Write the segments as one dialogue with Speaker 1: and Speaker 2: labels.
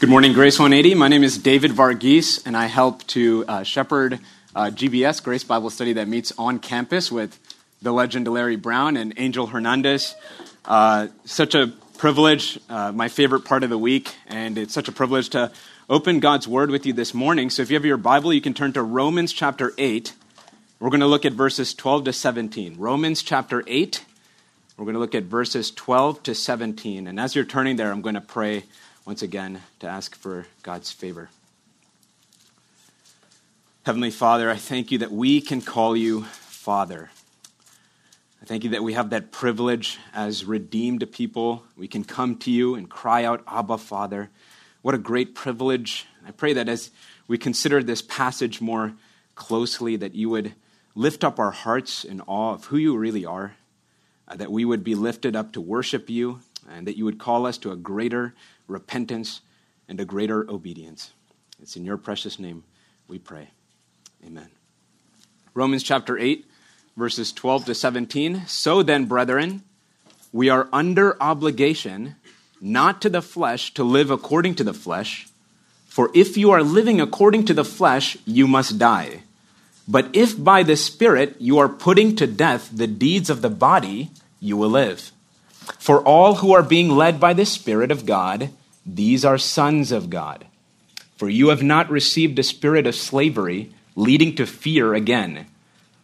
Speaker 1: Good morning, Grace 180. My name is David Varghese, and I help to uh, shepherd uh, GBS, Grace Bible Study, that meets on campus with the legend Larry Brown and Angel Hernandez. Uh, such a privilege, uh, my favorite part of the week, and it's such a privilege to open God's Word with you this morning. So if you have your Bible, you can turn to Romans chapter 8. We're going to look at verses 12 to 17. Romans chapter 8. We're going to look at verses 12 to 17. And as you're turning there, I'm going to pray once again to ask for God's favor. Heavenly Father, I thank you that we can call you Father. I thank you that we have that privilege as redeemed people. We can come to you and cry out, Abba, Father. What a great privilege. I pray that as we consider this passage more closely, that you would lift up our hearts in awe of who you really are, uh, that we would be lifted up to worship you, and that you would call us to a greater repentance and a greater obedience. It's in your precious name we pray. Amen. Romans chapter 8, verses 12 to 17. So then, brethren, we are under obligation, not to the flesh, to live according to the flesh. For if you are living according to the flesh, you must die. But if by the Spirit you are putting to death the deeds of the body, you will live. For all who are being led by the Spirit of God, these are sons of God. For you have not received a spirit of slavery leading to fear again.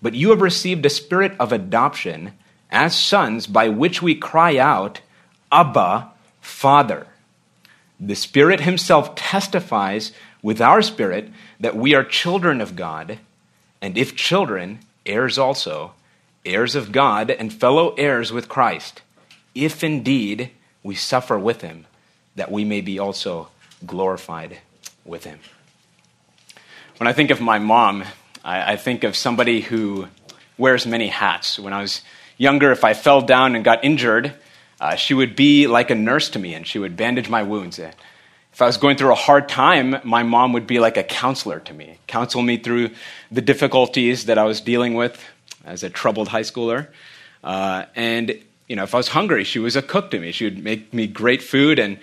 Speaker 1: But you have received a spirit of adoption as sons by which we cry out, Abba, Father. The Spirit Himself testifies with our spirit that we are children of God, and if children, heirs also, heirs of God and fellow heirs with Christ, if indeed we suffer with Him, that we may be also glorified with Him. When I think of my mom, I, I think of somebody who wears many hats. When I was younger, if I fell down and got injured, uh, she would be like a nurse to me and she would bandage my wounds. If I was going through a hard time, my mom would be like a counselor to me, counsel me through the difficulties that I was dealing with as a troubled high schooler. Uh, and, you know, if I was hungry, she was a cook to me. She would make me great food. And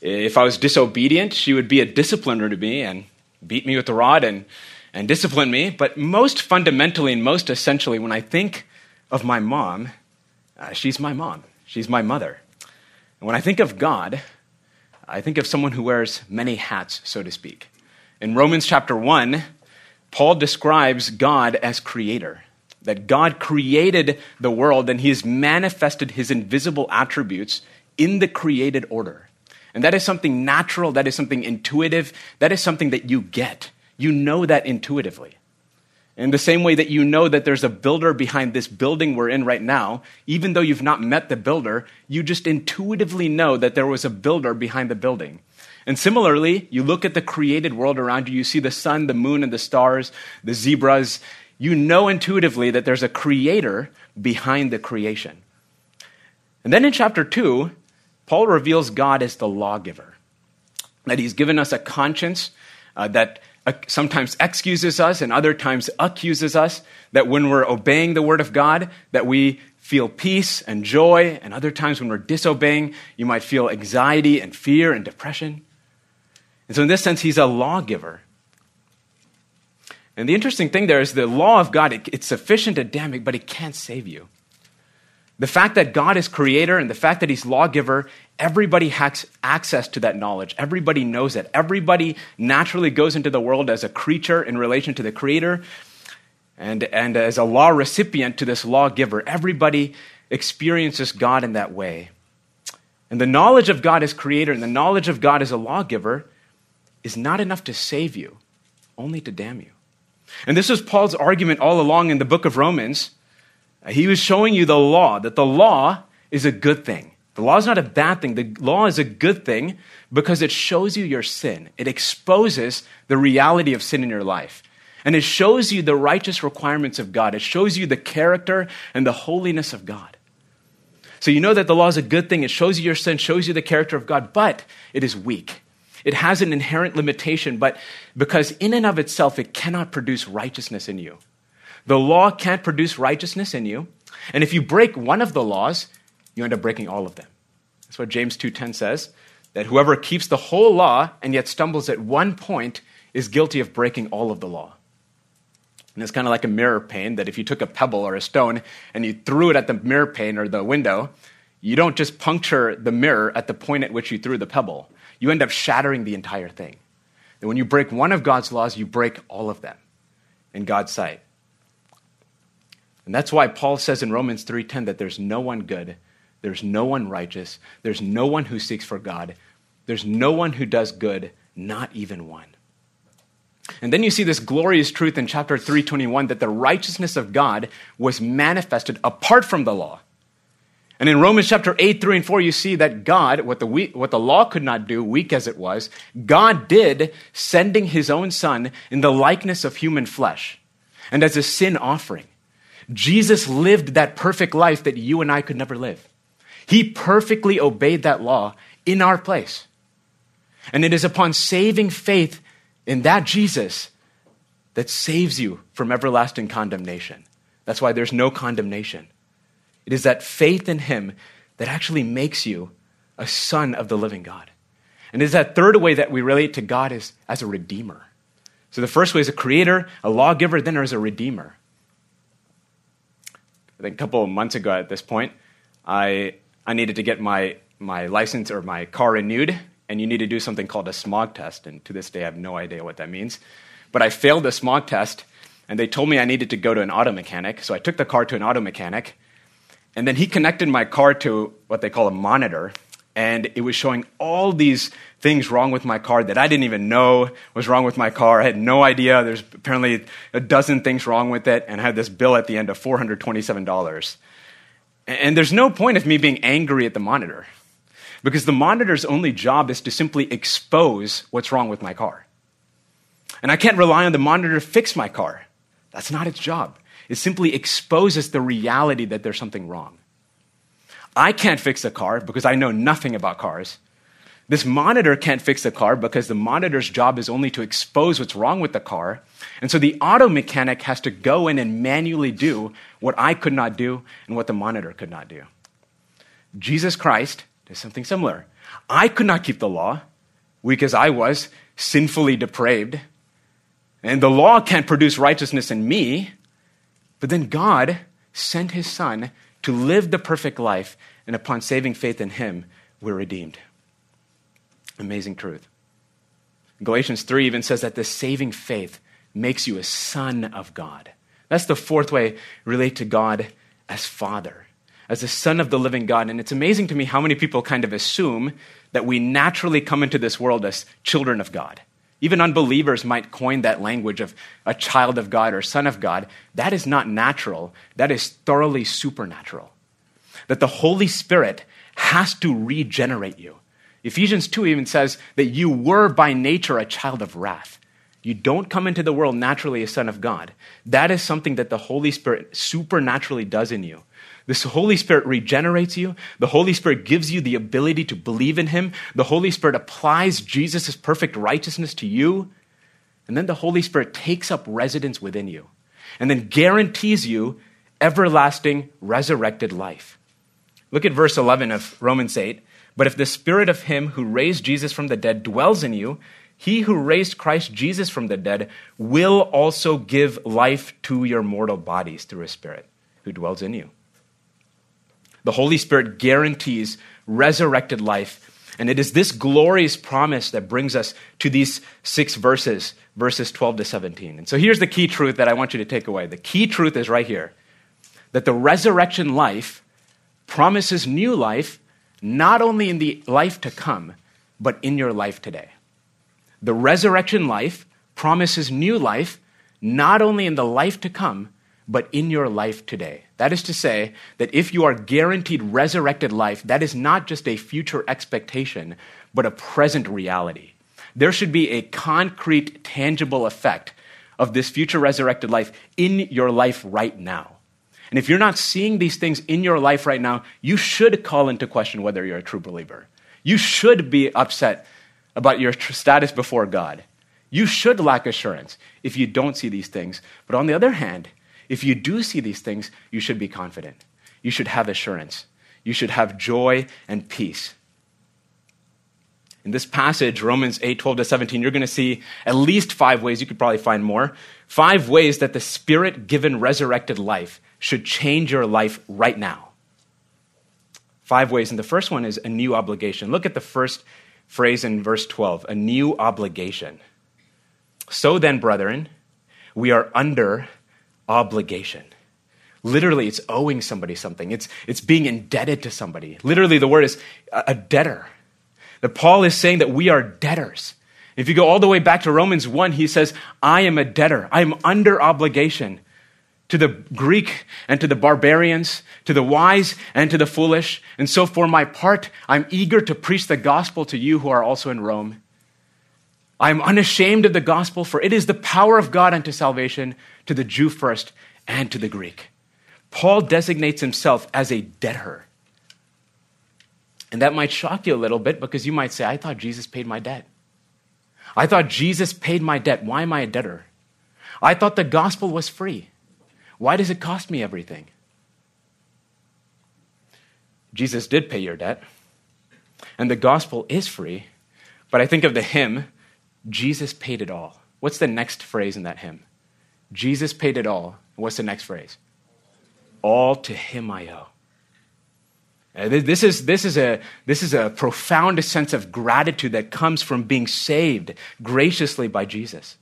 Speaker 1: if I was disobedient, she would be a discipliner to me and beat me with the rod and, and discipline me. But most fundamentally and most essentially, when I think of my mom, uh, she's my mom, she's my mother. And when I think of God, I think of someone who wears many hats, so to speak. In Romans chapter 1, Paul describes God as creator. That God created the world and he has manifested his invisible attributes in the created order. And that is something natural, that is something intuitive, that is something that you get. You know that intuitively. In the same way that you know that there's a builder behind this building we're in right now, even though you've not met the builder, you just intuitively know that there was a builder behind the building. And similarly, you look at the created world around you, you see the sun, the moon, and the stars, the zebras. You know intuitively that there's a creator behind the creation. And then in chapter 2, Paul reveals God as the lawgiver, that he's given us a conscience uh, that uh, sometimes excuses us and other times accuses us, that when we're obeying the word of God, that we feel peace and joy, and other times when we're disobeying, you might feel anxiety and fear and depression. And so, in this sense, he's a lawgiver. And the interesting thing there is the law of God, it, it's sufficient to damn you, but it can't save you. The fact that God is creator and the fact that he's lawgiver, everybody has access to that knowledge. Everybody knows it. Everybody naturally goes into the world as a creature in relation to the creator and, and as a law recipient to this lawgiver. Everybody experiences God in that way. And the knowledge of God as creator and the knowledge of God as a lawgiver is not enough to save you, only to damn you. And this was Paul's argument all along in the book of Romans he was showing you the law, that the law is a good thing. The law is not a bad thing. The law is a good thing because it shows you your sin. It exposes the reality of sin in your life. And it shows you the righteous requirements of God. It shows you the character and the holiness of God. So you know that the law is a good thing. It shows you your sin, shows you the character of God, but it is weak. It has an inherent limitation, but because in and of itself, it cannot produce righteousness in you. The law can't produce righteousness in you. And if you break one of the laws, you end up breaking all of them. That's what James 2:10 says. that whoever keeps the whole law and yet stumbles at one point is guilty of breaking all of the law. And it's kind of like a mirror pane that if you took a pebble or a stone and you threw it at the mirror pane or the window, you don't just puncture the mirror at the point at which you threw the pebble. You end up shattering the entire thing. And when you break one of God's laws, you break all of them in God's sight. And that's why Paul says in Romans 3:10 that there's no one good, there's no one righteous, there's no one who seeks for God, there's no one who does good, not even one. And then you see this glorious truth in chapter 321 that the righteousness of God was manifested apart from the law. And in Romans chapter 8, 3 and 4, you see that God, what the, what the law could not do, weak as it was, God did, sending his own son in the likeness of human flesh and as a sin offering. Jesus lived that perfect life that you and I could never live. He perfectly obeyed that law in our place. And it is upon saving faith in that Jesus that saves you from everlasting condemnation. That's why there's no condemnation. It is that faith in Him that actually makes you a son of the living God. And it is that third way that we relate to God is as a redeemer. So the first way is a creator, a lawgiver, then there's a redeemer. I think a couple of months ago at this point, I, I needed to get my, my license or my car renewed and you need to do something called a smog test. And to this day, I have no idea what that means. But I failed the smog test, and they told me I needed to go to an auto mechanic. So I took the car to an auto mechanic, and then he connected my car to what they call a monitor, and it was showing all these things wrong with my car that I didn't even know was wrong with my car. I had no idea. There's apparently a dozen things wrong with it, and I had this bill at the end of $427. And there's no point of me being angry at the monitor because the monitor's only job is to simply expose what's wrong with my car. And I can't rely on the monitor to fix my car. That's not its job. It simply exposes the reality that there's something wrong. I can't fix a car because I know nothing about cars. This monitor can't fix the car because the monitor's job is only to expose what's wrong with the car. And so the auto mechanic has to go in and manually do what I could not do and what the monitor could not do. Jesus Christ is something similar. I could not keep the law, weak as I was, sinfully depraved. And the law can't produce righteousness in me. But then God sent his son to live the perfect life, and upon saving faith in him, we're redeemed. Amazing truth. Galatians 3 even says that this saving faith makes you a son of God. That's the fourth way relate to God as Father as a son of the living God. And it's amazing to me how many people kind of assume that we naturally come into this world as children of God. Even unbelievers might coin that language of a child of God or son of God. That is not natural, that is thoroughly supernatural. That the Holy Spirit has to regenerate you. Ephesians 2 even says that you were by nature a child of wrath. You don't come into the world naturally a son of God. That is something that the Holy Spirit supernaturally does in you. This Holy Spirit regenerates you. The Holy Spirit gives you the ability to believe in Him. The Holy Spirit applies Jesus' perfect righteousness to you. And then the Holy Spirit takes up residence within you and then guarantees you everlasting resurrected life. Look at verse 11 of Romans 8. But if the Spirit of Him who raised Jesus from the dead dwells in you, he who raised Christ Jesus from the dead will also give life to your mortal bodies through His Spirit who dwells in you. The Holy Spirit guarantees resurrected life. And it is this glorious promise that brings us to these six verses, verses 12 to 17. And so here's the key truth that I want you to take away. The key truth is right here that the resurrection life promises new life, not only in the life to come, but in your life today. The resurrection life promises new life, not only in the life to come, but in your life today. That is to say, that if you are guaranteed resurrected life, that is not just a future expectation, but a present reality. There should be a concrete, tangible effect of this future resurrected life in your life right now. And if you're not seeing these things in your life right now, you should call into question whether you're a true believer. You should be upset about your status before God. You should lack assurance if you don't see these things. But on the other hand, if you do see these things, you should be confident. You should have assurance. You should have joy and peace. In this passage, Romans 8, 12 to 17, you're going to see at least five ways, you could probably find more, five ways that the Spirit given resurrected life should change your life right now. Five ways. And the first one is a new obligation. Look at the first phrase in verse 12 a new obligation. So then, brethren, we are under obligation. Literally, it's owing somebody something. It's, it's being indebted to somebody. Literally, the word is a debtor. That Paul is saying that we are debtors. If you go all the way back to Romans 1, he says, I am a debtor. I am under obligation to the Greek and to the barbarians, to the wise and to the foolish. And so, for my part, I'm eager to preach the gospel to you who are also in Rome. I am unashamed of the gospel, for it is the power of God unto salvation to the Jew first and to the Greek. Paul designates himself as a debtor. And that might shock you a little bit because you might say, I thought Jesus paid my debt. I thought Jesus paid my debt. Why am I a debtor? I thought the gospel was free. Why does it cost me everything? Jesus did pay your debt, and the gospel is free, but I think of the hymn, Jesus paid it all. What's the next phrase in that hymn? Jesus paid it all. What's the next phrase? All to him I owe. Uh, this is, this, is a, this is a profound sense of gratitude that comes from being saved graciously by Jesus.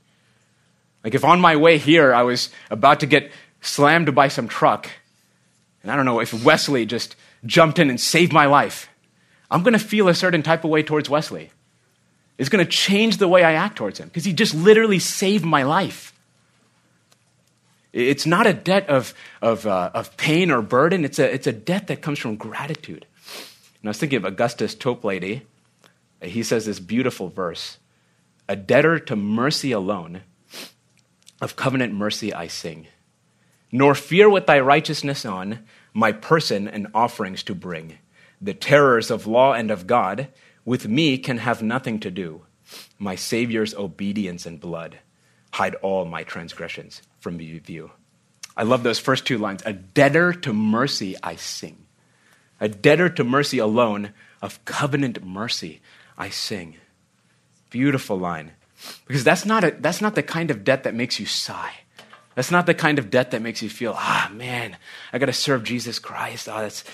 Speaker 1: Like if on my way here I was about to get slammed by some truck, and I don't know if Wesley just jumped in and saved my life, I'm going to feel a certain type of way towards Wesley. It's going to change the way I act towards him because he just literally saved my life. It's not a debt of, of, uh, of pain or burden, it's a, it's a debt that comes from gratitude. And I was thinking of Augustus Toplady. He says this beautiful verse A debtor to mercy alone, of covenant mercy I sing nor fear with thy righteousness on my person and offerings to bring. The terrors of law and of God with me can have nothing to do. My Savior's obedience and blood hide all my transgressions from view. I love those first two lines. A debtor to mercy I sing. A debtor to mercy alone, of covenant mercy I sing. Beautiful line. Because that's not, a, that's not the kind of debt that makes you sigh. That's not the kind of debt that makes you feel, ah, man, I got to serve Jesus Christ. Oh, that's,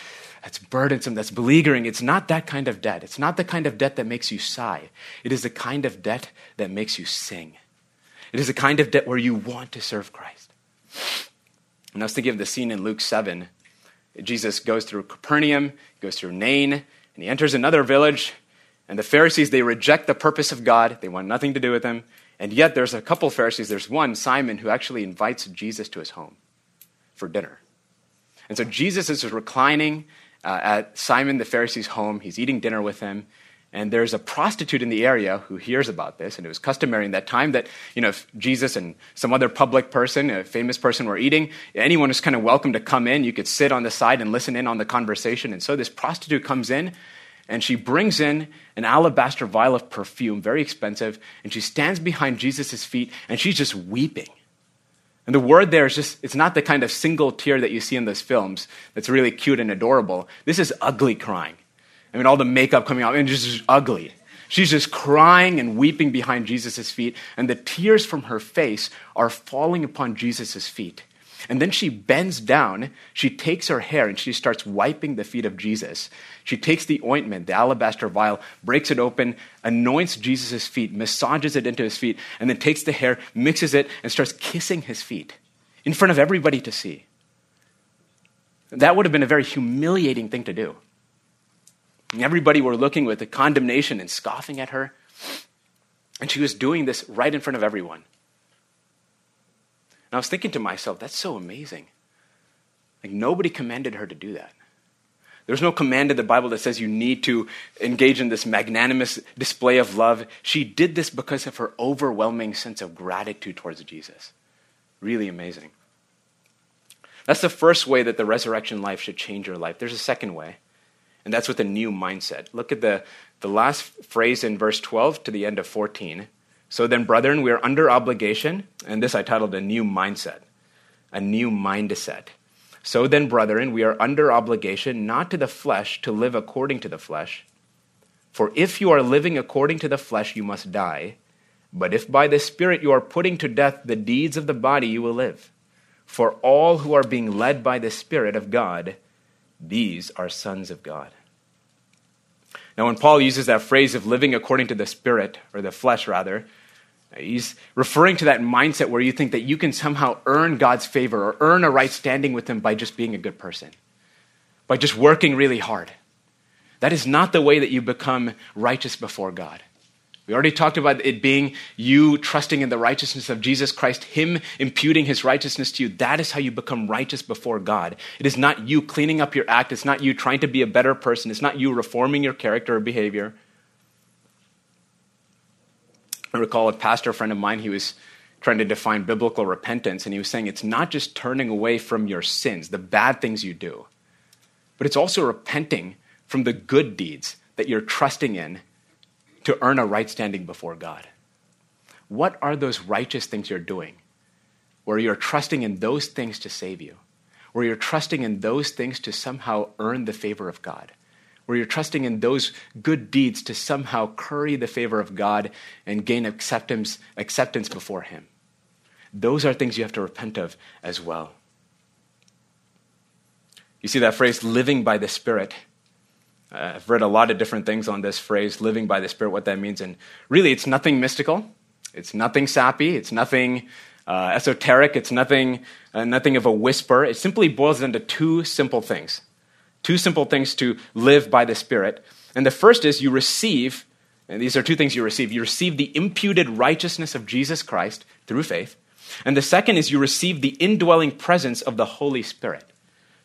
Speaker 1: that's burdensome, that's beleaguering. It's not that kind of debt. It's not the kind of debt that makes you sigh. It is the kind of debt that makes you sing. It is a kind of debt where you want to serve Christ. And I was thinking of the scene in Luke 7. Jesus goes through Capernaum, goes through Nain, and he enters another village. And the Pharisees, they reject the purpose of God. They want nothing to do with him. And yet, there's a couple Pharisees. There's one, Simon, who actually invites Jesus to his home for dinner. And so Jesus is reclining uh, at Simon the Pharisee's home. He's eating dinner with him. And there's a prostitute in the area who hears about this. And it was customary in that time that, you know, if Jesus and some other public person, a famous person, were eating, anyone was kind of welcome to come in. You could sit on the side and listen in on the conversation. And so this prostitute comes in and she brings in an alabaster vial of perfume, very expensive, and she stands behind Jesus' feet and she's just weeping. And the word there is just, it's not the kind of single tear that you see in those films that's really cute and adorable. This is ugly crying. I mean, all the makeup coming off, and just ugly. She's just crying and weeping behind Jesus' feet, and the tears from her face are falling upon Jesus' feet. And then she bends down, she takes her hair, and she starts wiping the feet of Jesus. She takes the ointment, the alabaster vial, breaks it open, anoints Jesus' feet, massages it into his feet, and then takes the hair, mixes it, and starts kissing his feet in front of everybody to see. That would have been a very humiliating thing to do. And everybody were looking with a condemnation and scoffing at her. And she was doing this right in front of everyone. And I was thinking to myself, that's so amazing. Like, nobody commanded her to do that. There's no command in the Bible that says you need to engage in this magnanimous display of love. She did this because of her overwhelming sense of gratitude towards Jesus. Really amazing. That's the first way that the resurrection life should change your life. There's a second way, and that's with a new mindset. Look at the, the last phrase in verse 12 to the end of 14. So then, brethren, we are under obligation, and this I titled a new mindset. A new mindset. So then, brethren, we are under obligation not to the flesh to live according to the flesh.
Speaker 2: For if you are living according to the flesh, you must die. But if by the Spirit you are putting to death the deeds of the body, you will live. For all who are being led by the Spirit of God, these are sons of God. Now, when Paul uses that phrase of living according to the Spirit, or the flesh rather, he's referring to that mindset where you think that you can somehow earn God's favor or earn a right standing with Him by just being a good person, by just working really hard. That is not the way that you become righteous before God. We already talked about it being you trusting in the righteousness of Jesus Christ, Him imputing His righteousness to you. That is how you become righteous before God. It is not you cleaning up your act. It's not you trying to be a better person. It's not you reforming your character or behavior. I recall a pastor friend of mine, he was trying to define biblical repentance, and he was saying it's not just turning away from your sins, the bad things you do, but it's also repenting from the good deeds that you're trusting in to earn a right standing before God. What are those righteous things you're doing where you're trusting in those things to save you? Where you're trusting in those things to somehow earn the favor of God? Where you're trusting in those good deeds to somehow curry the favor of God and gain acceptance, acceptance before Him? Those are things you have to repent of as well. You see that phrase, living by the Spirit I've read a lot of different things on this phrase, living by the Spirit, what that means. And really, it's nothing mystical. It's nothing sappy. It's nothing uh, esoteric. It's nothing, uh, nothing of a whisper. It simply boils down to two simple things. Two simple things to live by the Spirit. And the first is you receive, and these are two things you receive. You receive the imputed righteousness of Jesus Christ through faith. And the second is you receive the indwelling presence of the Holy Spirit.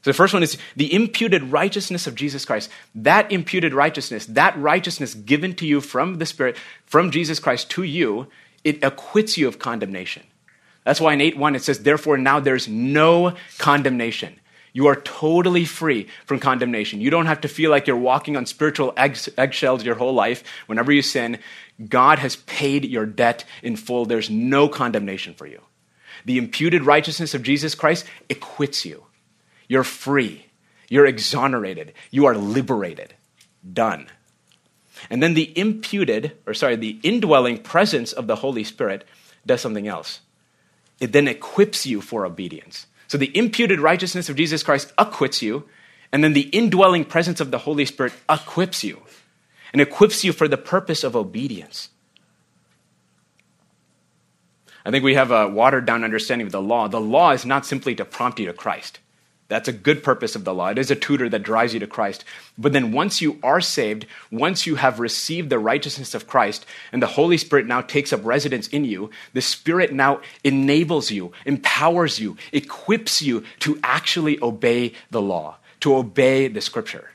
Speaker 2: So the first one is the imputed righteousness of Jesus Christ. That imputed righteousness, that righteousness given to you from the Spirit, from Jesus Christ to you, it acquits you of condemnation. That's why in 8 1 it says, Therefore now there's no condemnation. You are totally free from condemnation. You don't have to feel like you're walking on spiritual eggshells your whole life. Whenever you sin, God has paid your debt in full. There's no condemnation for you. The imputed righteousness of Jesus Christ acquits you. You're free. You're exonerated. You are liberated. Done. And then the imputed, or sorry, the indwelling presence of the Holy Spirit does something else. It then equips you for obedience. So the imputed righteousness of Jesus Christ acquits you, and then the indwelling presence of the Holy Spirit equips you and equips you for the purpose of obedience. I think we have a watered down understanding of the law. The law is not simply to prompt you to Christ. That's a good purpose of the law. It is a tutor that drives you to Christ. But then once you are saved, once you have received the righteousness of Christ, and the Holy Spirit now takes up residence in you, the Spirit now enables you, empowers you, equips you to actually obey the law, to obey the scripture,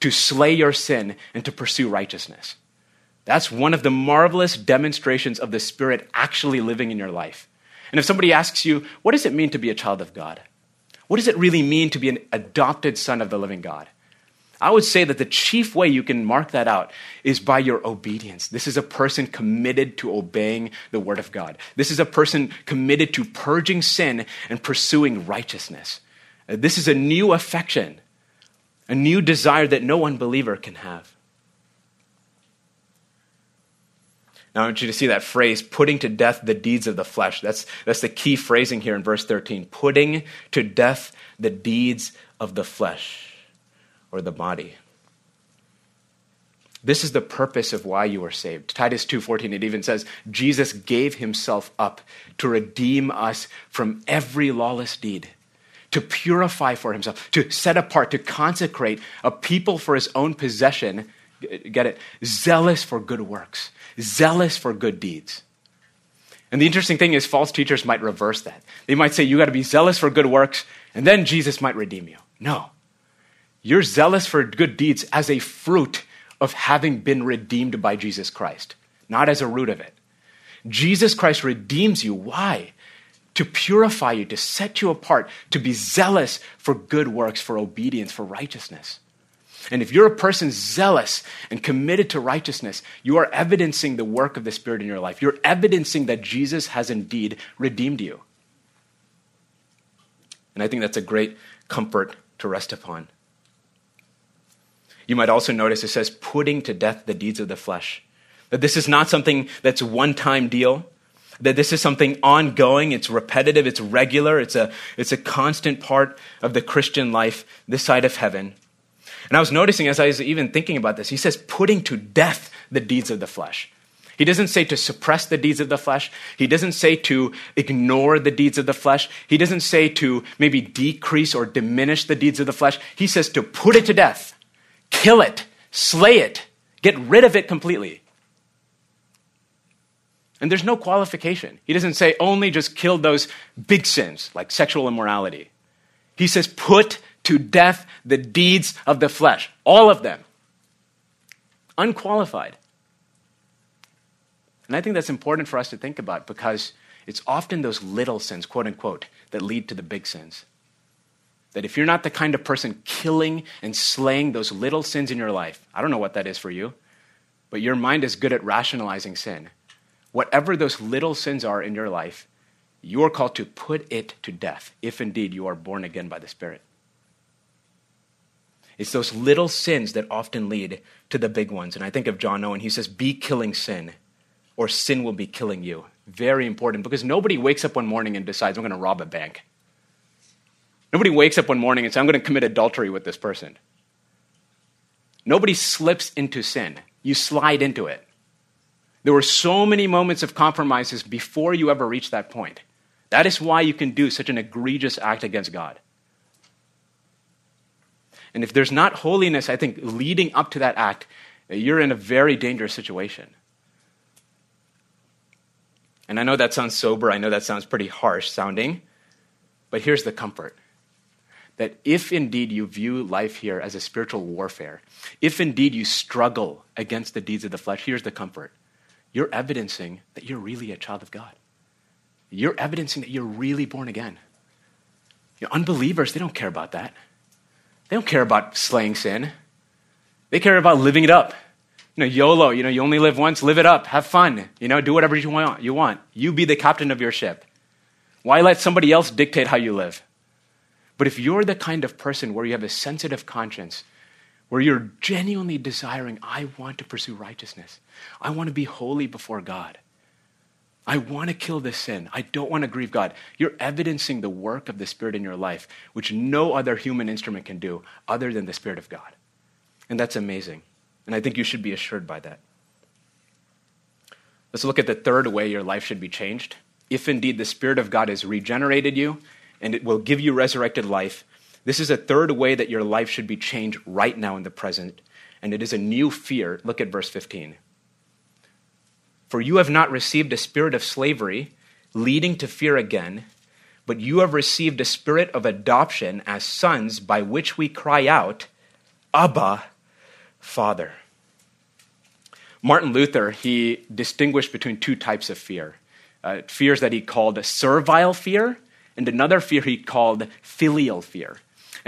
Speaker 2: to slay your sin, and to pursue righteousness. That's one of the marvelous demonstrations of the Spirit actually living in your life. And if somebody asks you, what does it mean to be a child of God? What does it really mean to be an adopted son of the living God? I would say that the chief way you can mark that out is by your obedience. This is a person committed to obeying the word of God. This is a person committed to purging sin and pursuing righteousness. This is a new affection, a new desire that no unbeliever can have. Now, I want you to see that phrase, putting to death the deeds of the flesh. That's, that's the key phrasing here in verse 13. Putting to death the deeds of the flesh or the body. This is the purpose of why you are saved. Titus 2:14 it even says Jesus gave himself up to redeem us from every lawless deed, to purify for himself, to set apart, to consecrate a people for his own possession, get it, zealous for good works zealous for good deeds. And the interesting thing is, false teachers might reverse that. They might say, you got to be zealous for good works, and then Jesus might redeem you. No. You're zealous for good deeds as a fruit of having been redeemed by Jesus Christ, not as a root of it. Jesus Christ redeems you. Why? To purify you, to set you apart, to be zealous for good works, for obedience, for righteousness. And if you're a person zealous and committed to righteousness, you are evidencing the work of the Spirit in your life. You're evidencing that Jesus has indeed redeemed you. And I think that's a great comfort to rest upon. you might also notice it says putting to death the deeds of the flesh. That this is not something that's one time deal, that this is something ongoing, it's repetitive, it's regular, it's a, it's a constant part of the Christian life this side of heaven. And I was noticing as I was even thinking about this, he says putting to death the deeds of the flesh. He doesn't say to suppress the deeds of the flesh. He doesn't say to ignore the deeds of the flesh. He doesn't say to maybe decrease or diminish the deeds of the flesh. He says to put it to death, kill it, slay it, get rid of it completely. And there's no qualification. He doesn't say only just kill those big sins like sexual immorality. He says put to death the deeds of the flesh, all of them. Unqualified. And I think that's important for us to think about because it's often those little sins, quote unquote, that lead to the big sins. That if you're not the kind of person killing and slaying those little sins in your life, I don't know what that is for you, but your mind is good at rationalizing sin. Whatever those little sins are in your life, you are called to put it to death, if indeed you are born again by the Spirit. It's those little sins that often lead to the big ones. And I think of John Owen, he says, Be killing sin or sin will be killing you. Very important because nobody wakes up one morning and decides, I'm going to rob a bank. Nobody wakes up one morning and says, I'm going to commit adultery with this person. Nobody slips into sin. You slide into it. There were so many moments of compromises before you ever reach that point. That is why you can do such an egregious act against God. And if there's not holiness, I think, leading up to that act, you're in a very dangerous situation. And I know that sounds sober, I know that sounds pretty harsh sounding, but here's the comfort that if indeed you view life here as a spiritual warfare, if indeed you struggle against the deeds of the flesh, here's the comfort. You're evidencing that you're really a child of God. You're evidencing that you're really born again. You know, unbelievers, they don't care about that. They don't care about slaying sin. They care about living it up you know, YOLO, you know, you only live once, live it up, have fun, you know, do whatever you want. You want. You be the captain of your ship. Why let somebody else dictate how you live? But if you're the kind of person where you have a sensitive conscience, where you're genuinely desiring, I want to pursue righteousness, I want to be holy before God. I want to kill this sin. I don't want to grieve God. You're evidencing the work of the Spirit in your life, which no other human instrument can do other than the Spirit of God. And that's amazing. And I think you should be assured by that. Let's look at the third way your life should be changed. If indeed the Spirit of God has regenerated you and it will give you resurrected life, this is a third way that your life should be changed right now in the present. And it is a new fear. Look at verse 15. For you have not received a spirit of slavery, leading to fear again, but you have received a spirit of adoption as sons, by which we cry out, Abba, Father. Martin Luther, he distinguished between two types of fear uh, fears that he called a servile fear, and another fear he called filial fear.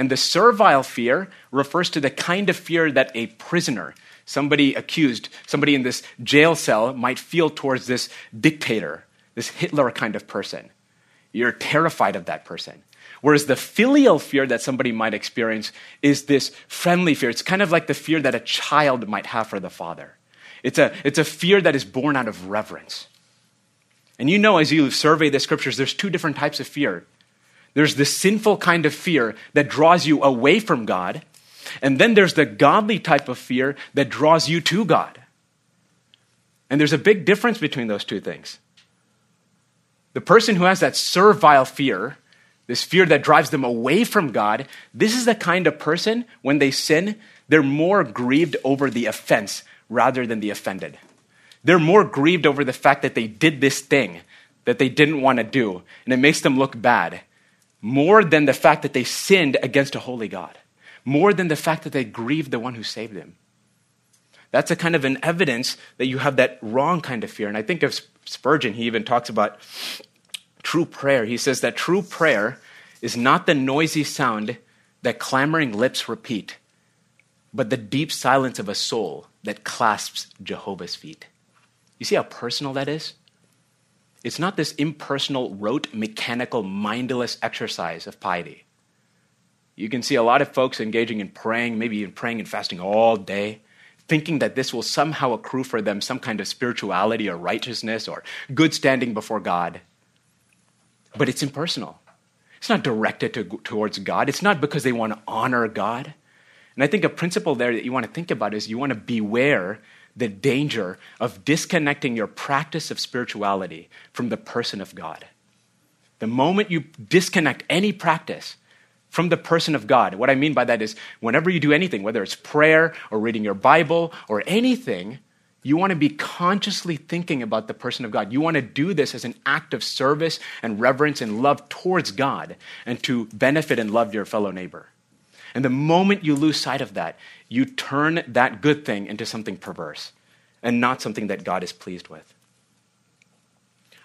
Speaker 2: And the servile fear refers to the kind of fear that a prisoner, somebody accused, somebody in this jail cell, might feel towards this dictator, this Hitler kind of person. You're terrified of that person. Whereas the filial fear that somebody might experience is this friendly fear. It's kind of like the fear that a child might have for the father. It's a, it's a fear that is born out of reverence. And you know, as you survey the scriptures, there's two different types of fear. There's this sinful kind of fear that draws you away from God, and then there's the godly type of fear that draws you to God. And there's a big difference between those two things. The person who has that servile fear this fear that drives them away from God, this is the kind of person, when they sin, they're more grieved over the offense rather than the offended. They're more grieved over the fact that they did this thing that they didn't want to do, and it makes them look bad, more than the fact that they sinned against a holy God, more than the fact that they grieved the one who saved them. That's a kind of an evidence that you have that wrong kind of fear. And I think of Spurgeon, he even talks about true prayer. He says that true prayer is not the noisy sound that clamoring lips repeat, but the deep silence of a soul that clasps Jehovah's feet. You see how personal that is? It's not this impersonal, rote, mechanical, mindless exercise of piety. You can see a lot of folks engaging in praying, maybe even praying and fasting all day, thinking that this will somehow accrue for them some kind of spirituality or righteousness or good standing before God. But it's impersonal. It's not directed to, towards God. It's not because they want to honor God. And I think a principle there that you want to think about is you want to beware the danger of disconnecting your practice of spirituality from the person of God. The moment you disconnect any practice from the person of God, what I mean by that is whenever you do anything, whether it's prayer or reading your Bible or anything, you want to be consciously thinking about the person of God. You want to do this as an act of service and reverence and love towards God and to benefit and love your fellow neighbor. And the moment you lose sight of that, you turn that good thing into something perverse and not something that God is pleased with.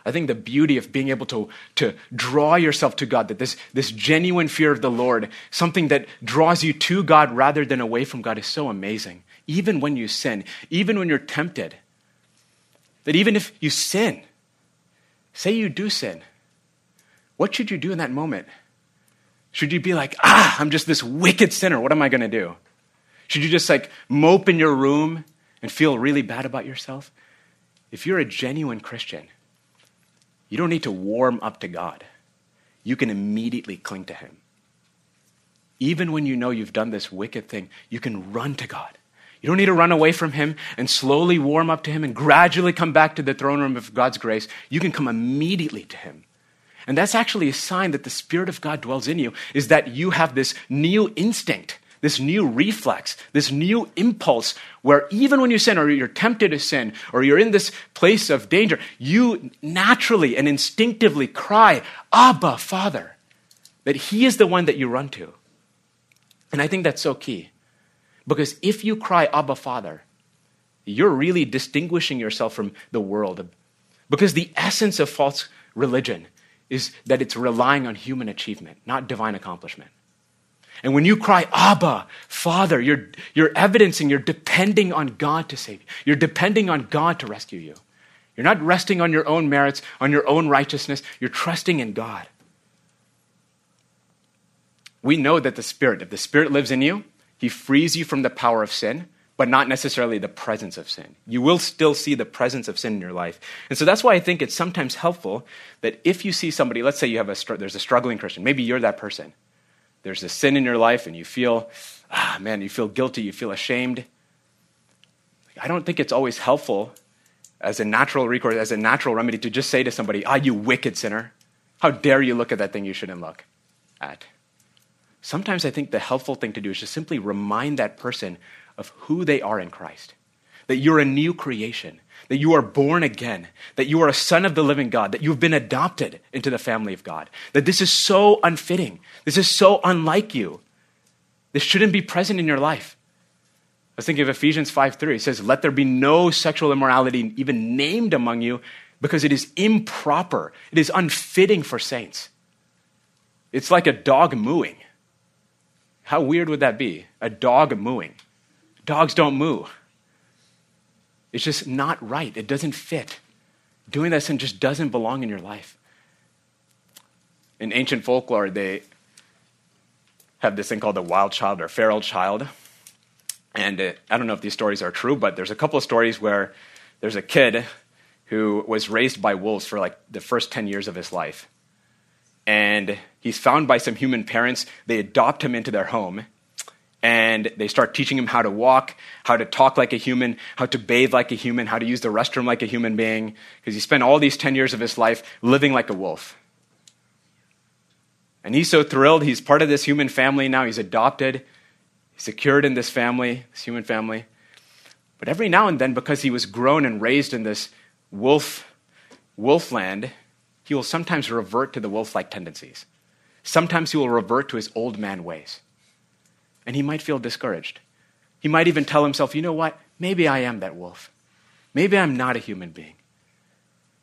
Speaker 2: I think the beauty of being able to, to draw yourself to God, that this, this genuine fear of the Lord, something that draws you to God rather than away from God, is so amazing. Even when you sin, even when you're tempted, that even if you sin, say you do sin, what should you do in that moment? Should you be like, ah, I'm just this wicked sinner. What am I going to do? Should you just like mope in your room and feel really bad about yourself? If you're a genuine Christian, you don't need to warm up to God. You can immediately cling to Him. Even when you know you've done this wicked thing, you can run to God. You don't need to run away from Him and slowly warm up to Him and gradually come back to the throne room of God's grace. You can come immediately to Him. And that's actually a sign that the Spirit of God dwells in you, is that you have this new instinct this new reflex, this new impulse, where even when you sin or you're tempted to sin or you're in this place of danger, you naturally and instinctively cry, Abba, Father, that He is the one that you run to. And I think that's so key. Because if you cry, Abba, Father, you're really distinguishing yourself from the world. Because the essence of false religion is that it's relying on human achievement, not divine accomplishment. And when you cry, Abba, Father, you're, you're evidencing you're depending on God to save you. You're depending on God to rescue you. You're not resting on your own merits, on your own righteousness. You're trusting in God. We know that the Spirit, if the Spirit lives in you, He frees you from the power of sin, but not necessarily the presence of sin. You will still see the presence of sin in your life. And so that's why I think it's sometimes helpful that if you see somebody, let's say you have a, there's a struggling Christian, maybe you're that person there's a sin in your life and you feel, ah, man, you feel guilty, you feel ashamed. I don't think it's always helpful as a natural recourse, as a natural remedy to just say to somebody, ah, you wicked sinner. How dare you look at that thing you shouldn't look at? Sometimes I think the helpful thing to do is just simply remind that person of who they are in Christ, that you're a new creation, that you are born again, that you are a son of the living God, that you've been adopted into the family of God, that this is so unfitting, this is so unlike you. This shouldn't be present in your life. I was thinking of Ephesians 5 3. It says, Let there be no sexual immorality even named among you, because it is improper, it is unfitting for saints. It's like a dog mooing. How weird would that be? A dog mooing. Dogs don't moo. It's just not right. It doesn't fit. Doing that sin just doesn't belong in your life. In ancient folklore, they have this thing called the wild child or feral child. And it, I don't know if these stories are true, but there's a couple of stories where there's a kid who was raised by wolves for like the first 10 years of his life. And he's found by some human parents. They adopt him into their home and they start teaching him how to walk, how to talk like a human, how to bathe like a human, how to use the restroom like a human being, because he spent all these 10 years of his life living like a wolf. And he's so thrilled. He's part of this human family now. He's adopted, he's secured in this family, this human family. But every now and then, because he was grown and raised in this wolf, wolf land, he will sometimes revert to the wolf like tendencies. Sometimes he will revert to his old man ways and he might feel discouraged. He might even tell himself, you know what? Maybe I am that wolf. Maybe I'm not a human being.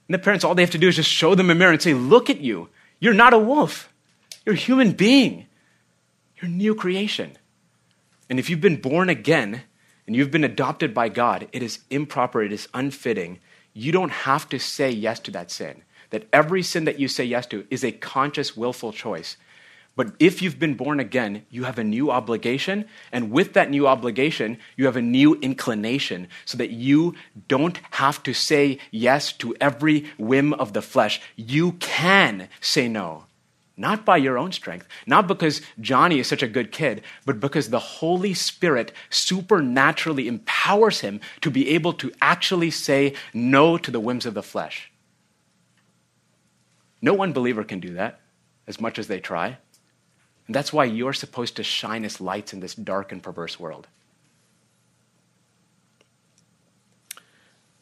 Speaker 2: And the parents, all they have to do is just show them a mirror and say, look at you. You're not a wolf. You're a human being. You're a new creation. And if you've been born again and you've been adopted by God, it is improper, it is unfitting. You don't have to say yes to that sin. That every sin that you say yes to is a conscious, willful choice. But if you've been born again, you have a new obligation. And with that new obligation, you have a new inclination so that you don't have to say yes to every whim of the flesh. You can say no. Not by your own strength, not because Johnny is such a good kid, but because the Holy Spirit supernaturally empowers him to be able to actually say no to the whims of the flesh. No unbeliever can do that as much as they try. And that's why you're supposed to shine as lights in this dark and perverse world.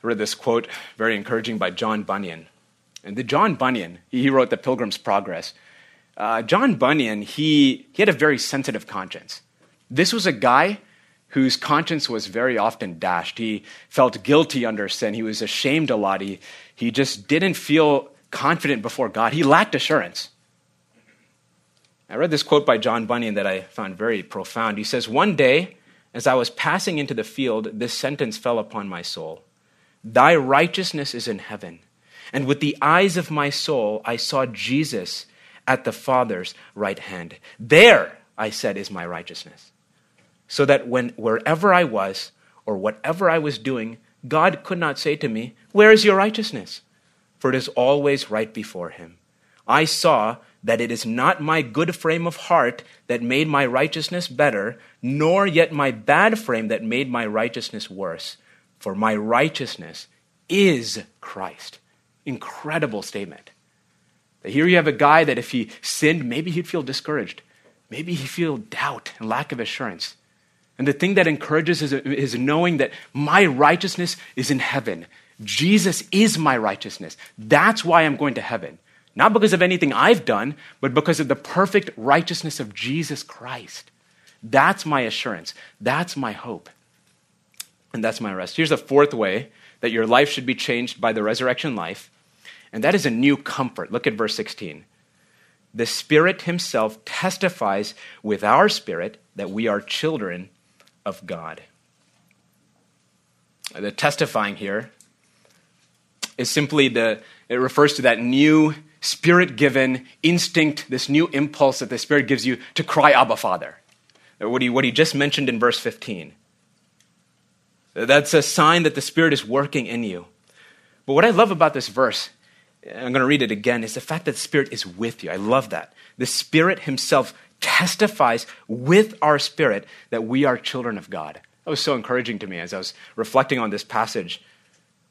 Speaker 2: I read this quote, very encouraging, by John Bunyan. And the John Bunyan, he wrote The Pilgrim's Progress. Uh, John Bunyan, he, he had a very sensitive conscience. This was a guy whose conscience was very often dashed. He felt guilty under sin. He was ashamed a lot. He, he just didn't feel confident before God. He lacked assurance. I read this quote by John Bunyan that I found very profound. He says, One day, as I was passing into the field, this sentence fell upon my soul Thy righteousness is in heaven. And with the eyes of my soul, I saw Jesus at the Father's right hand. There, I said, is my righteousness. So that when wherever I was or whatever I was doing, God could not say to me, Where is your righteousness? For it is always right before him. I saw that it is not my good frame of heart that made my righteousness better, nor yet my bad frame that made my righteousness worse. For my righteousness is Christ. Incredible statement. Here you have a guy that if he sinned, maybe he'd feel discouraged. Maybe he'd feel doubt and lack of assurance. And the thing that encourages is, is knowing that my righteousness is in heaven. Jesus is my righteousness. That's why I'm going to heaven. Not because of anything I've done, but because of the perfect righteousness of Jesus Christ. That's my assurance. That's my hope. And that's my rest. Here's a fourth way that your life should be changed by the resurrection life, and that is a new comfort. Look at verse 16. The Spirit Himself testifies with our spirit that we are children of God. The testifying here is simply the, it refers to that new spirit given instinct, this new impulse that the Spirit gives you to cry, Abba, Father. Uh, what he, what he just mentioned in verse 15. Uh, that's a sign that the Spirit is working in you. But what I love about this verse, uh, I'm going to read it again, is the fact that the Spirit is with you. I love that. The Spirit Himself testifies with our spirit that we are children of God. That was so encouraging to me as I was reflecting on this passage.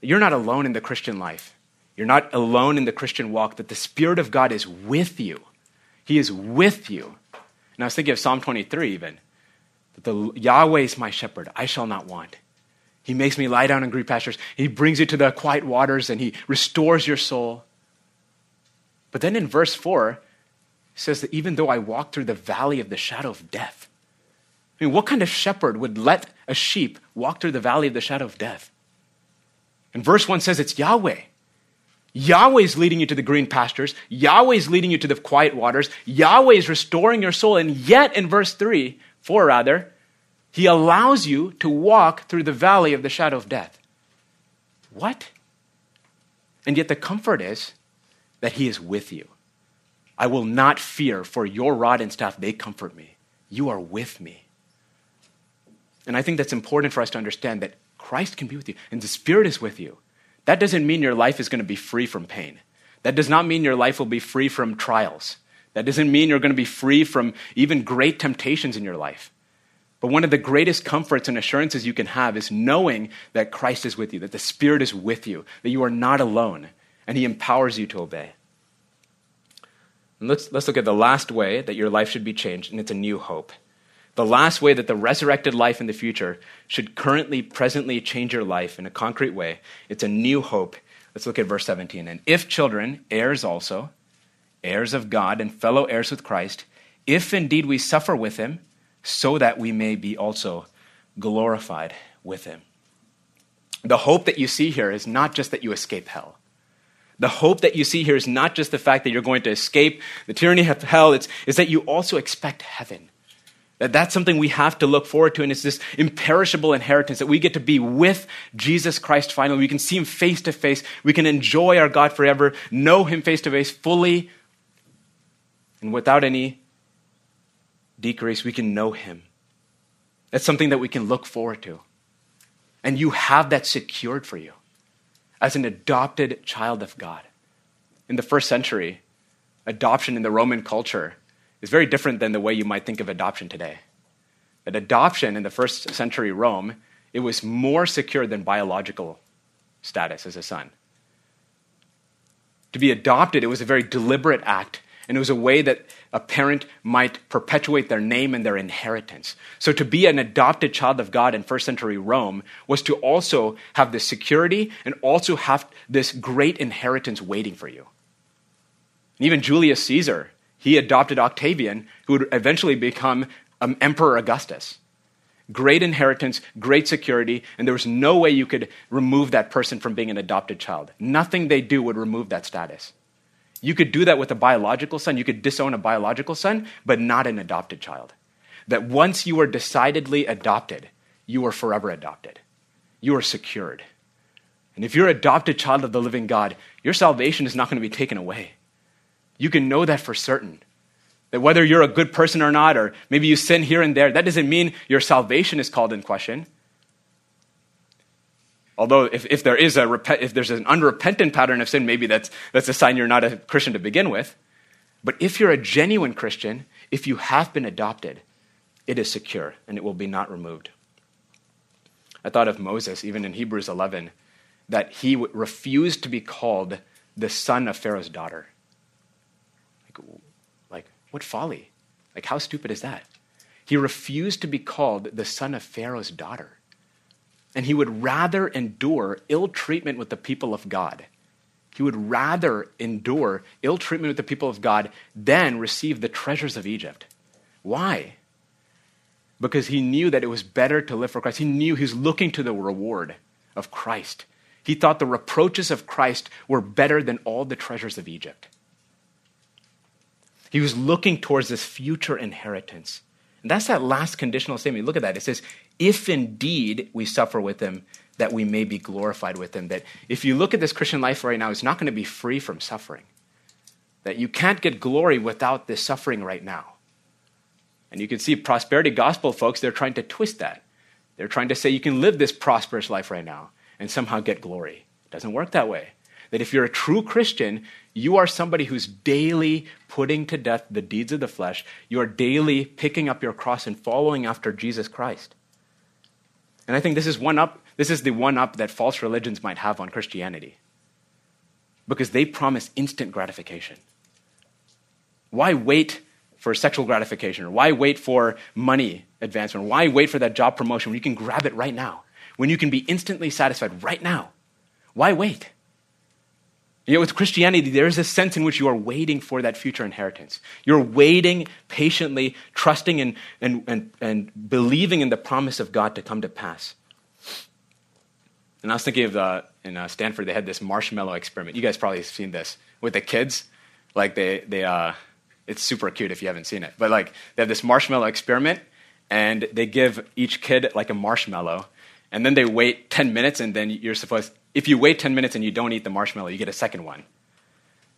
Speaker 2: You're not alone in the Christian life. You're not alone in the Christian walk, that the Spirit of God is with you. He is with you. And I was thinking of Psalm 23 even. That the Yahweh is my shepherd, I shall not want. He makes me lie down in green pastures. He brings you to the quiet waters and he restores your soul. But then in verse 4, it says that even though I walk through the valley of the shadow of death, I mean, what kind of shepherd would let a sheep walk through the valley of the shadow of death? And verse 1 says it's Yahweh. Yahweh is leading you to the green pastures. Yahweh is leading you to the quiet waters. Yahweh is restoring your soul. And yet, in verse 3, 4 rather, he allows you to walk through the valley of the shadow of death. What? And yet, the comfort is that he is with you. I will not fear, for your rod and staff, they comfort me. You are with me. And I think that's important for us to understand that Christ can be with you, and the Spirit is with you. That doesn't mean your life is going to be free from pain. That does not mean your life will be free from trials. That doesn't mean you're going to be free from even great temptations in your life. But one of the greatest comforts and assurances you can have is knowing that Christ is with you, that the Spirit is with you, that you are not alone, and He empowers you to obey. And let's, let's look at the last way that your life should be changed, and it's a new hope. The last way that the resurrected life in the future should currently, presently change your life in a concrete way, it's a new hope. Let's look at verse 17. And if children, heirs also, heirs of God and fellow heirs with Christ, if indeed we suffer with him, so that we may be also glorified with him. The hope that you see here is not just that you escape hell. The hope that you see here is not just the fact that you're going to escape the tyranny of hell, it's, it's that you also expect heaven. That that's something we have to look forward to, and it's this imperishable inheritance that we get to be with Jesus Christ finally. We can see him face to face. We can enjoy our God forever, know him face to face fully, and without any decrease, we can know Him. That's something that we can look forward to. And you have that secured for you as an adopted child of God. In the first century, adoption in the Roman culture is very different than the way you might think of adoption today. That adoption in the first century Rome, it was more secure than biological status as a son. To be adopted, it was a very deliberate act and it was a way that a parent might perpetuate their name and their inheritance. So to be an adopted child of God in first century Rome was to also have this security and also have this great inheritance waiting for you. And even Julius Caesar, he adopted Octavian, who would eventually become um, Emperor Augustus. Great inheritance, great security, and there was no way you could remove that person from being an adopted child. Nothing they do would remove that status. You could do that with a biological son. You could disown a biological son, but not an adopted child. That once you are decidedly adopted, you are forever adopted. You are secured. And if you're an adopted child of the living God, your salvation is not going to be taken away. You can know that for certain. That whether you're a good person or not, or maybe you sin here and there, that doesn't mean your salvation is called in question. Although, if, if, there is a, if there's an unrepentant pattern of sin, maybe that's, that's a sign you're not a Christian to begin with. But if you're a genuine Christian, if you have been adopted, it is secure and it will be not removed. I thought of Moses, even in Hebrews 11, that he refused to be called the son of Pharaoh's daughter. Like, what folly? Like, how stupid is that? He refused to be called the son of Pharaoh's daughter and he would rather endure ill treatment with the people of God. He would rather endure ill treatment with the people of God than receive the treasures of Egypt. Why? Because he knew that it was better to live for Christ. He knew he was looking to the reward of Christ. He thought the reproaches of Christ were better than all the treasures of Egypt. He was looking towards this future inheritance. And that's that last conditional statement. Look at that. It says, if indeed we suffer with him, that we may be glorified with him. That if you look at this Christian life right now, it's not going to be free from suffering. That you can't get glory without this suffering right now. And you can see prosperity gospel folks, they're trying to twist that. They're trying to say you can live this prosperous life right now and somehow get glory. It doesn't work that way. That if you're a true Christian, you are somebody who's daily putting to death the deeds of the flesh. You are daily picking up your cross and following after Jesus Christ. And I think this is one up, this is the one up that false religions might have on Christianity. Because they promise instant gratification. Why wait for sexual gratification? Or why wait for money advancement? Why wait for that job promotion when you can grab it right now? When you can be instantly satisfied right now? Why wait? You with Christianity, there is a sense in which you are waiting for that future inheritance. You're waiting patiently, trusting and, and, and, and believing in the promise of God to come to pass. And I was thinking of uh, in uh, Stanford, they had this marshmallow experiment. You guys probably have seen this with the kids. Like they, they uh, it's super cute if you haven't seen it. But like they have this marshmallow experiment, and they give each kid like a marshmallow, and then they wait 10 minutes, and then you're supposed if you wait 10 minutes and you don't eat the marshmallow, you get a second one.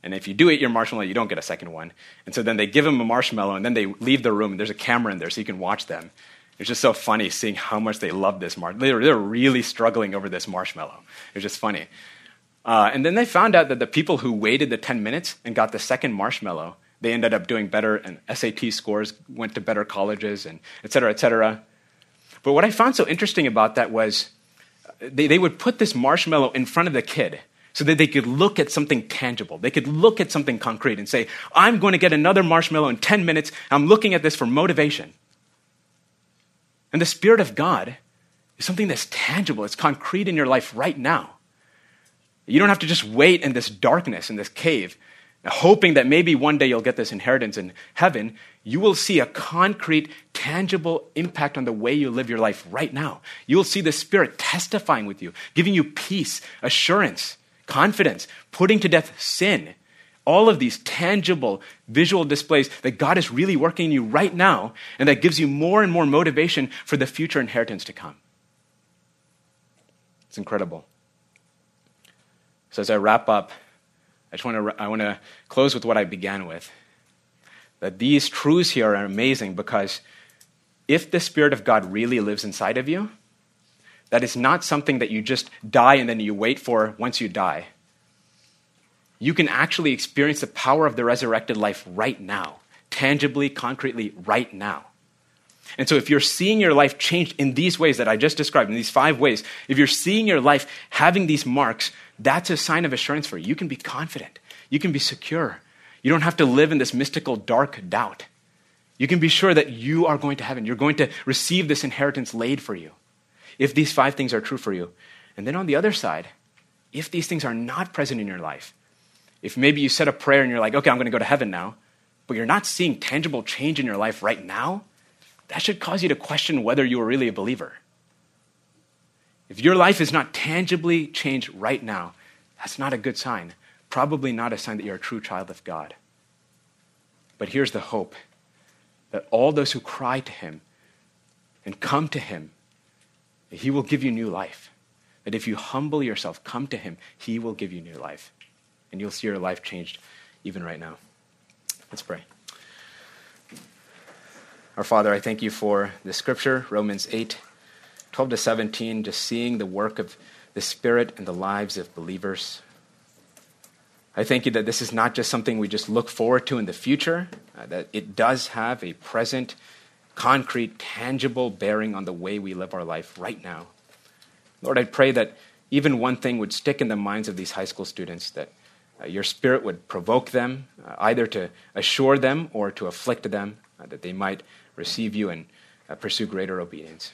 Speaker 2: And if you do eat your marshmallow, you don't get a second one. And so then they give them a marshmallow, and then they leave the room, and there's a camera in there so you can watch them. It's just so funny seeing how much they love this marshmallow. They're, they're really struggling over this marshmallow. It's just funny. Uh, and then they found out that the people who waited the 10 minutes and got the second marshmallow, they ended up doing better, and SAT scores went to better colleges, and et cetera, et cetera. But what I found so interesting about that was they, they would put this marshmallow in front of the kid so that they could look at something tangible. They could look at something concrete and say, I'm going to get another marshmallow in 10 minutes. I'm looking at this for motivation. And the Spirit of God is something that's tangible, it's concrete in your life right now. You don't have to just wait in this darkness, in this cave, hoping that maybe one day you'll get this inheritance in heaven, you will see a concrete, tangible impact on the way you live your life right now. You will see the Spirit testifying with you, giving you peace, assurance, confidence, putting to death sin. All of these tangible visual displays that God is really working in you right now, and that gives you more and more motivation for the future inheritance to come. It's incredible. So, as I wrap up, I just want to, I want to close with what I began with. that these truths here are amazing because if the Spirit of God really lives inside of you, that is not something that you just die and then you wait for once you die. You can actually experience the power of the resurrected life right now, tangibly, concretely, right now. And so, if you're seeing your life changed in these ways that I just described, in these five ways, if you're seeing your life having these marks, that's a sign of assurance for you. You can be confident, you can be secure. You don't have to live in this mystical, dark doubt. You can be sure that you are going to heaven. You're going to receive this inheritance laid for you if these five things are true for you. And then on the other side, if these things are not present in your life, if maybe you said a prayer and you're like, okay, I'm going to go to heaven now, but you're not seeing tangible change in your life right now, that should cause you to question whether you are really a believer. If your life is not tangibly changed right now, that's not a good sign. Probably not a sign that you're a true child of God. But here's the hope that all those who cry to Him and come to Him, He will give you new life. That if you humble yourself, come to Him, He will give you new life. And you'll see your life changed even right now. Let's pray. Our Father, I thank you for the scripture, Romans 8, 12 to 17, just seeing the work of the Spirit in the lives of believers. I thank you that this is not just something we just look forward to in the future, uh, that it does have a present, concrete, tangible bearing on the way we live our life right now. Lord, I pray that even one thing would stick in the minds of these high school students that uh, your Spirit would provoke them, uh, either to assure them or to afflict them, uh, that they might receive you and uh, pursue greater obedience.